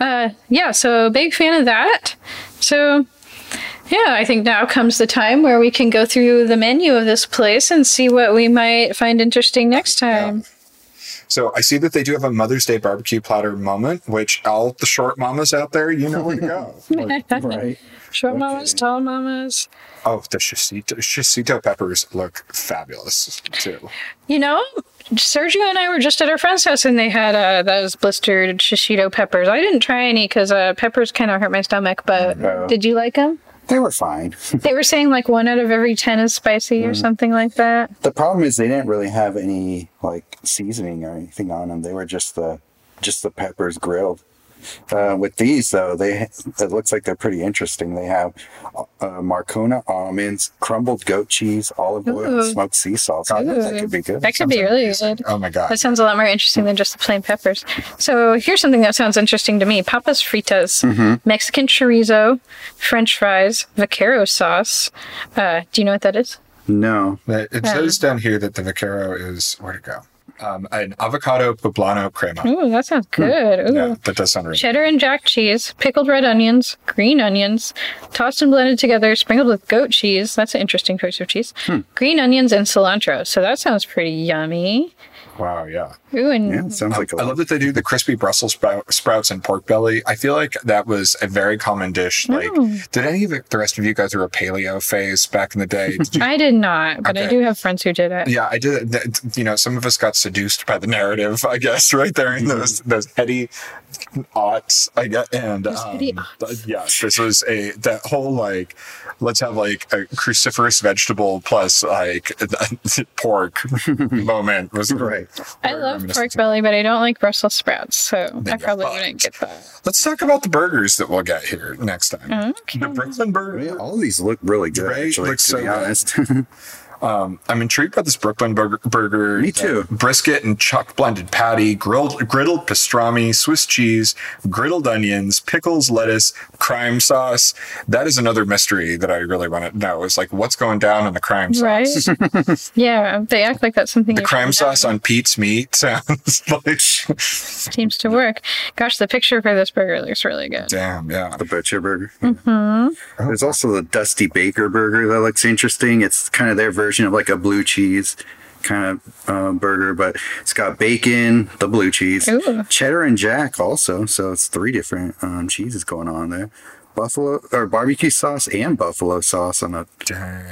Uh, yeah, so big fan of that. So yeah, I think now comes the time where we can go through the menu of this place and see what we might find interesting next time. So I see that they do have a Mother's Day barbecue platter moment, which all the short mommas out there, you know where to go. right. Short mommas, tall mamas. oh, the shishito, shishito peppers look fabulous too. You know, Sergio and I were just at our friend's house and they had uh, those blistered shishito peppers. I didn't try any because uh, peppers kind of hurt my stomach, but Oh. did you like them? They were fine. They were saying like one out of every 10 is spicy or mm. something like that. the problem is they didn't really have any like seasoning or anything on them. They were just the just the peppers grilled. Uh, with these though, they it looks like they're pretty interesting. They have uh, Marcona almonds, crumbled goat cheese, olive oil, Ooh. smoked sea salt. So that could be good. That could be really good. Oh my god. That sounds a lot more interesting than just the plain peppers. So here's something that sounds interesting to me: papas fritas, Mexican chorizo, French fries, vaquero sauce. Uh, do you know what that is? No, It it says down here that the vaquero is where to go? Um, an avocado poblano crema. Ooh, that sounds good. Ooh. Yeah, that does sound really. Cheddar and jack cheese, pickled red onions, green onions, tossed and blended together, sprinkled with goat cheese. That's an interesting choice of cheese. Green onions and cilantro. So that sounds pretty yummy. Wow, yeah. Ooh, and yeah, it sounds like a I love that they do the crispy Brussels sprout, sprouts and pork belly. I feel like that was a very common dish. Like, did any of the rest of you go through a paleo phase back in the day? Did you- I did not, but I do have friends who did it. yeah, I did. You know, some of us got seduced by the narrative. I guess right there in those those heady aughts. I get and heady um, yeah, this was a that whole like let's have like a cruciferous vegetable plus like pork moment was Right. I love pork belly, but I don't like Brussels sprouts, so I probably you're wouldn't get that. Let's talk about the burgers that we'll get here next time. The Brooklyn burger. Yeah, all these look really good. Right? Actually, Looks to so be good. honest. I'm intrigued by this Brooklyn burger. burger Me too. Brisket and chuck blended patty, grilled griddled pastrami, Swiss cheese, griddled onions, pickles, lettuce, Crown sauce. That is another mystery that I really want to know. Is like what's going down in the Crown sauce. Right? yeah, they act like that's something The crime should know. sauce on Pete's meat sounds like seems to work. Gosh, the picture for this burger looks really good. damn, yeah. the butcher burger. Mm-hmm. There's also the Dusty Baker burger that looks interesting. It's kind of their version of like a blue cheese kind of uh, burger, but it's got bacon, the blue cheese, Ooh. cheddar, and jack also. So it's three different um, cheeses going on there. Buffalo or barbecue sauce and buffalo sauce on a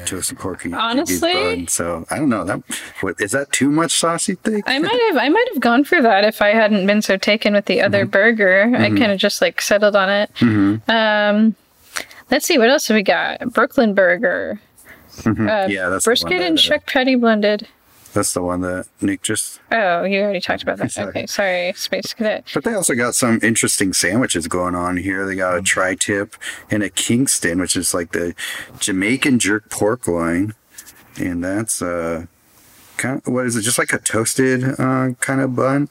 toasted porky Honestly? bun. So I don't know that. What is that too much sauce? You think? I might have I might have gone for that if I hadn't been so taken with the other Mm-hmm. burger. I kind of just like settled on it. Um, let's see what else have we got. Brooklyn burger, uh, Mm-hmm. Yeah, that's the one brisket that, and uh, chuck patty blended. That's the one that Nick just Oh, you already talked about that. Sorry. Okay, sorry, Space Cadet. But they also got some interesting sandwiches going on here. They Mm. got a tri-tip and a Kingston, which is like the Jamaican jerk pork loin, and that's uh, kind of what is it? Just like a toasted uh, kind of bun.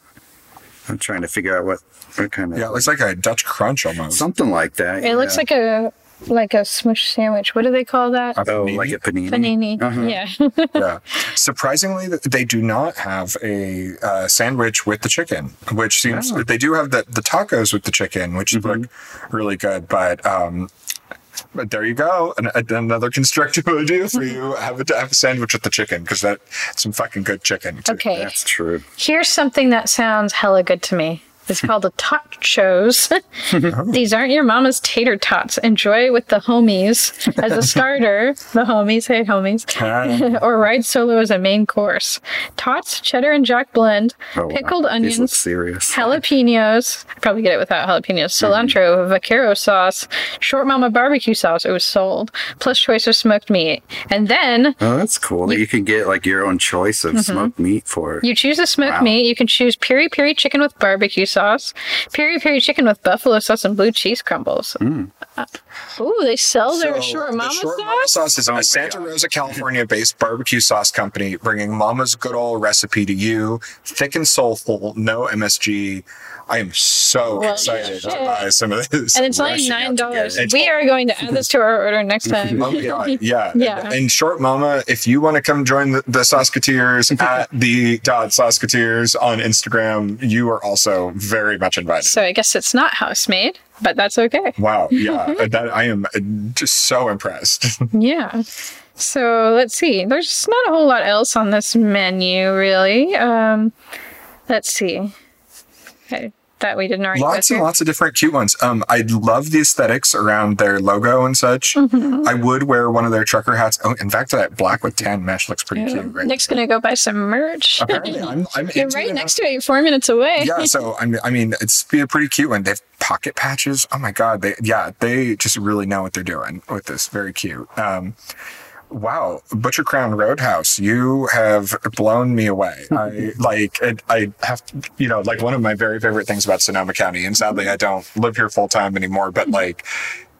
I'm trying to figure out what what kind of Yeah, it looks like a Dutch crunch almost. something like that. It looks yeah. like a like a smush sandwich. What do they call that? A oh, like a panini. Panini. Uh-huh. Yeah. yeah. Surprisingly, they do not have a uh, sandwich with the chicken, which seems Oh. they do have the, the tacos with the chicken, which Mm-hmm. look really good. But um, but there you go, An, another constructive idea for you. Have a have a sandwich with the chicken because that some fucking good chicken. Too. Okay. That's true. Here's something that sounds hella good to me. It's called a tot shows. Oh. These aren't your mama's tater tots. Enjoy with the homies as a starter. the homies, hey homies. Ah. or ride solo as a main course. Tots, cheddar and jack blend, Oh, pickled look onions, serious. jalapenos. I probably get it without jalapenos. Hmm. Cilantro, vaquero sauce, short momma barbecue sauce. It was sold. Plus choice of smoked meat. And then Oh, that's cool. that you can get like your own choice of mm-hmm. smoked meat for it. You choose a smoked Wow. meat. You can choose piri piri chicken with barbecue sauce, piri piri chicken with buffalo sauce and blue cheese crumbles. Mm. Ooh, they sell their So, short the momma Short Momma sauce. sauce is Oh a Santa God. Rosa, California-based barbecue sauce company, bringing Mama's good old recipe to you. Thick and soulful, no MSG. I am so Well, excited to buy some of this. And it's only nine dollars. We are going to add this to our order next time. Oh my god, yeah. Yeah. And Short Momma, if you want to come join the, the Sauceketeers at the dot Sauceketeers on Instagram, you are also very much invited. So I guess it's not house made, but that's okay. wow, yeah. that I am just so impressed. Yeah. So let's see. There's not a whole lot else on this menu, really. Um, let's see. Okay, that we didn't already lots and lots of different cute ones. Um, I love the aesthetics around their logo and such. Mm-hmm. I would wear one of their trucker hats. Oh, in fact, that black with tan mesh looks pretty cute. Right? Nick's gonna go buy some merch. Apparently, I'm, I'm You're right next to it. You're four minutes away. yeah, so I mean, I mean, it's be a pretty cute one. They have pocket patches. Oh my god, they yeah, they just really know what they're doing with this. Very cute. Um, wow, Butcher Crown Roadhouse, you have blown me away. I like, it, I have, you know, like one of my very favorite things about Sonoma County, and sadly, I don't live here full time anymore, but like,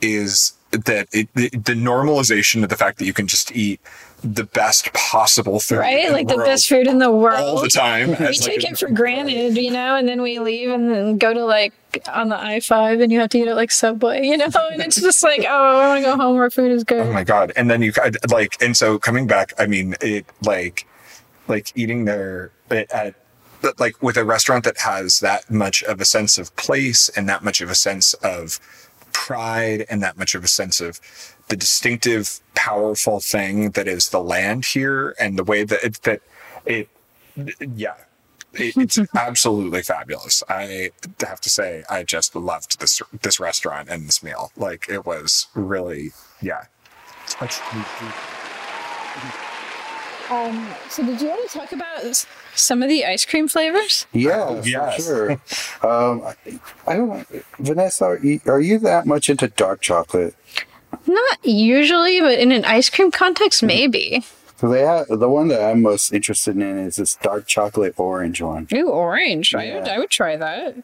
is that it, the, the normalization of the fact that you can just eat the best possible food, Right? Like the world best food in the world. all the time. we like, take a- it for granted, you know, and then we leave and then go to like on the I five and you have to eat it like Subway, you know, and it's just like, oh, I want to go home where food is good. Oh my god! And then you like, and so coming back, I mean, it like, like eating there eh, at, but, like with a restaurant that has that much of a sense of place and that much of a sense of pride and that much of a sense of the distinctive, powerful thing that is the land here and the way that it, that it, yeah. It, it's absolutely fabulous. I have to say, I just loved this this restaurant and this meal. Like it was really, yeah, Um, so did you want to talk about some of the ice cream flavors? Yeah, yes. for sure. Um, I, I don't know, Vanessa. Are you, are you that much into dark chocolate? Not usually, but in an ice cream context, maybe. So they have the one that I'm most interested in is this dark chocolate orange one. Ooh, orange. I would, I would try that.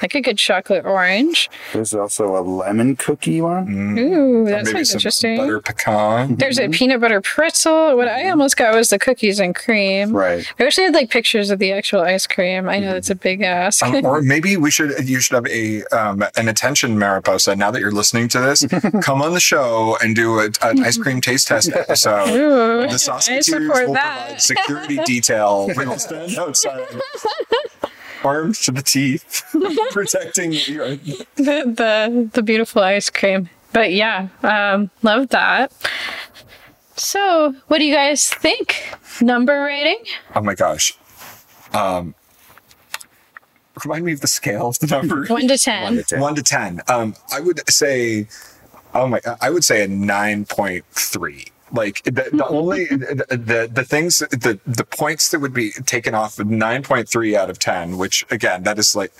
Like a good chocolate orange. There's also a lemon cookie one. Ooh, that sounds interesting. butter pecan. There's a peanut butter pretzel. What I almost got was the cookies and cream. Right. I wish they had like pictures of the actual ice cream. I know that's a big ask. Um, or maybe we should you should have a um, an attention Mariposa. Now that you're listening to this, come on the show and do a, an ice cream taste test episode. Ooh, The I support will that. provide security detail. We will stand outside, armed to the teeth, protecting your. the, the the beautiful ice cream. But yeah, um, love that. So, what do you guys think? Number rating? Oh my gosh. Um, remind me of the scale of the number. One to ten. One to ten. Um, I would say, oh my, I would say a nine point three. Like the, the only the, the the things the the points that would be taken off of nine point three out of ten, which again that is like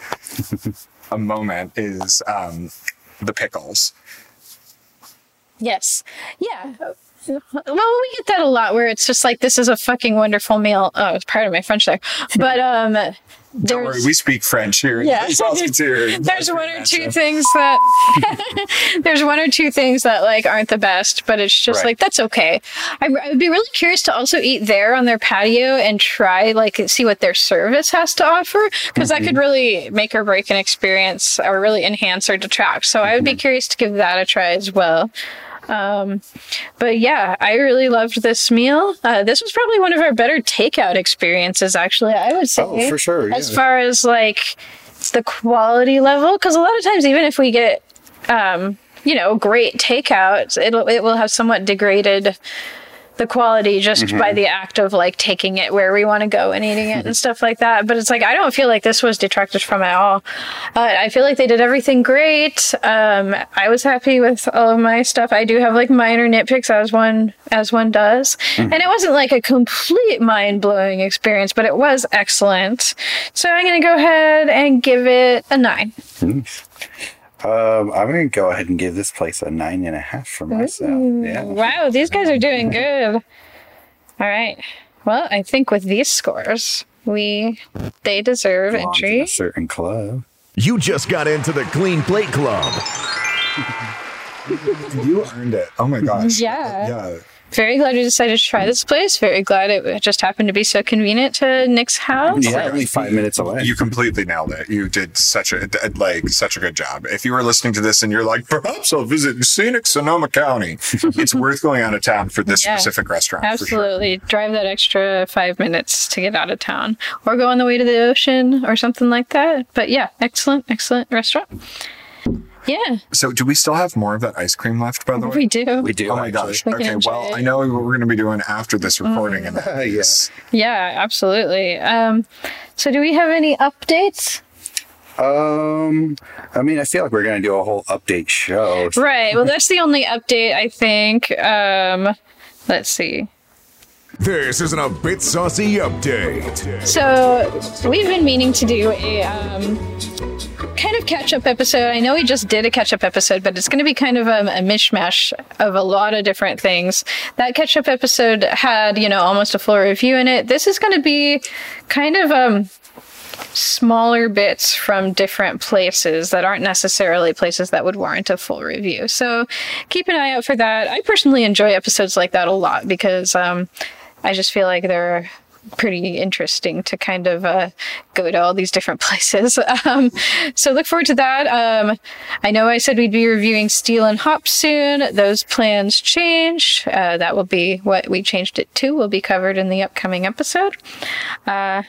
a moment, is um, the pickles. Yes. Yeah. Well, we get that a lot where it's just like this is a fucking wonderful meal. Oh, it's part of my French there, but um, Don't worry, we speak French here. Yeah. there's one or two things that there's one or two things that like aren't the best, but it's just Right. like that's okay. I, I would be really curious to also eat there on their patio and try like see what their service has to offer because that could really make or break an experience or really enhance or detract. So I would be curious to give that a try as well. Um, but yeah, I really loved this meal. Uh, this was probably one of our better takeout experiences, actually. I would say, Oh, for sure, As far as like the quality level, because a lot of times, even if we get, um, you know, great takeout, it'll it will have somewhat degraded the quality just Mm-hmm. by the act of like taking it where we want to go and eating it and stuff like that. But it's like I don't feel like this was detracted from at all. Uh, I feel like they did everything great. Um, I was happy with all of my stuff. I do have like minor nitpicks as one as one does, Mm-hmm. and it wasn't like a complete mind blowing experience, but it was excellent. So I'm gonna go ahead and give it a nine. Um, I'm gonna go ahead and give this place a nine and a half for myself. Yeah. Wow, these guys are doing good. All right. Well, I think with these scores, we they deserve Belongs entry. a certain club. You just got into the Clean Plate Club. You earned it. Oh my gosh. Yeah. Yeah. Very glad we decided to try this place. Very glad it just happened to be so convenient to Nick's house. Yeah, only five minutes away. You completely nailed it. You did such a like such a good job. If you were listening to this and you're like, perhaps I'll visit scenic Sonoma County, it's worth going out of town for this Yeah. specific restaurant. for sure. Absolutely. Drive that extra five minutes to get out of town or go on the way to the ocean or something like that. But yeah, excellent, excellent restaurant. Yeah, So, do we still have more of that ice cream left? By the way, we do. We do. Oh my actually. gosh. We Okay. Well, it. I know what we're going to be doing after this recording, and Uh, yes. Yeah, absolutely. Um, so do we have any updates? Um, I mean, I feel like we're gonna do a whole update show. Right. Well, that's the only update I think. Um, let's see. This isn't a bit saucy update. So we've been meaning to do a um, kind of catch-up episode. I know we just did a catch-up episode, but it's going to be kind of um, a mishmash of a lot of different things. That catch-up episode had, you know, almost a full review in it. This is going to be kind of um, smaller bits from different places that aren't necessarily places that would warrant a full review. So keep an eye out for that. I personally enjoy episodes like that a lot because um, I just feel like they're pretty interesting to kind of uh, go to all these different places. Um, so look forward to that. Um, I know I said we'd be reviewing Steel and Hop soon. Those plans change. Uh, that will be what we changed it to. Will be covered in the upcoming episode. Uh,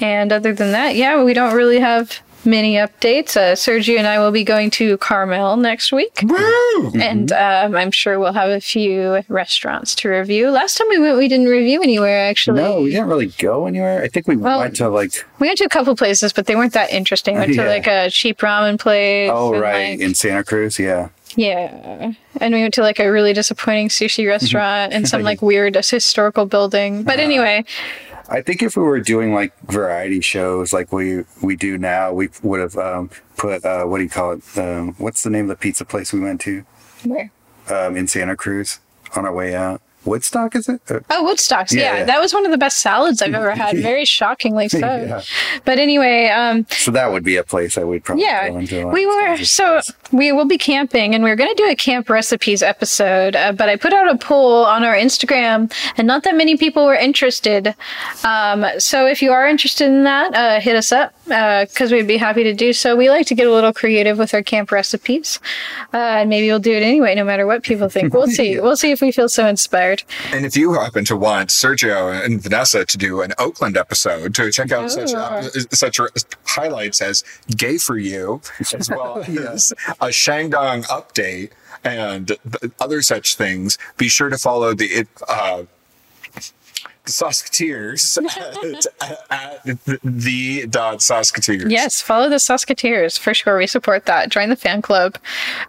and other than that, yeah, we don't really have many updates. Uh, Sergio and I will be going to Carmel next week. And um, I'm sure we'll have a few restaurants to review. Last time we went, we didn't review anywhere, actually. No, we didn't really go anywhere. I think we Well- went to like We went to a couple places, but they weren't that interesting. We went to like a cheap ramen place. oh and, right like- in Santa Cruz. Yeah. yeah. And we went to like a really disappointing sushi restaurant and some like weird historical building. But anyway, I think if we were doing like variety shows like we we do now, we would have um, put uh, what do you call it? Um, what's the name of the pizza place we went to where? um, in Santa Cruz on our way out? Woodstock is it? Uh, Oh, Woodstocks. Yeah, Yeah. that was one of the best salads I've ever had. Very shockingly so. Yeah. But anyway, um, so that would be a place I would probably yeah, go into. we were so we will be camping, and we are going to do a camp recipes episode. Uh, but I put out a poll on our Instagram, and not that many people were interested. Um, so if you are interested in that, uh, hit us up because we'd be happy to do so. We like to get a little creative with our camp recipes, uh, and maybe we'll do it anyway, no matter what people think. We'll see. We'll see if we feel so inspired. And if you happen to want Sergio and Vanessa to do an Oakland episode to check out such uh, such highlights as "Gay for You," as well as a Shandong update and other such things, be sure to follow the uh, the Sauceketeers at, at the dot Sauceketeers. Yes, follow the Saskatoons for sure. We support that. Join the fan club.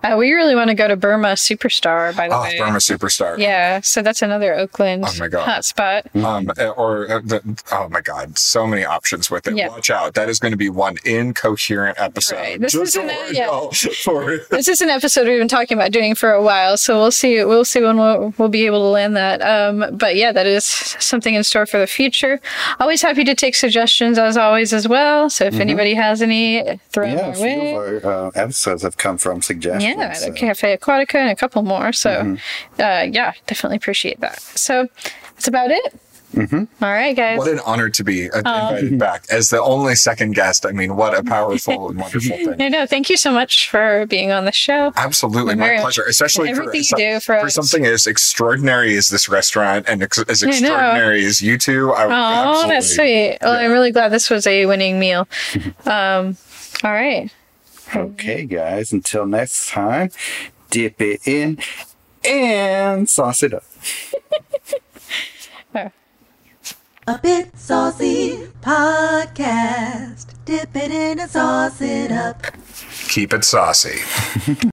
Uh, we really want to go to Burma Superstar, by the Oh, way. Burma Superstar. Yeah, so that's another Oakland Oh my God. hotspot. Um, or uh, the, oh my God, so many options with it. Yeah. Watch out! That is going to be one incoherent episode. Right. This isn't a- yeah. for This is an episode we've been talking about doing for a while, so we'll see. We'll see when we'll, we'll be able to land that. Um, but yeah, that is something in store for the future. Always happy to take suggestions, as always, as well. So if anybody has any, throw Mm-hmm. Yeah, a our few way. of our uh, episodes have come from suggestions. Yeah, so. the Cafe Aquatica and a couple more. So, Mm-hmm. uh, yeah, definitely appreciate that. So, that's about it. Mm-hmm. All right, guys. what an honor to be uh, invited back as the only second guest. I mean, what a powerful and wonderful thing. no, no, thank you so much for being on the show. Absolutely, my pleasure. Especially for, everything you some- do for us. something as extraordinary as this restaurant and ex- as extraordinary as you two. I, Oh, that's absolutely- sweet. Well, I'm really glad this was a winning meal. Um, all right. Okay, guys. Until next time, dip it in and sauce it up. A bit saucy podcast. Dip it in and sauce it up. Keep it saucy.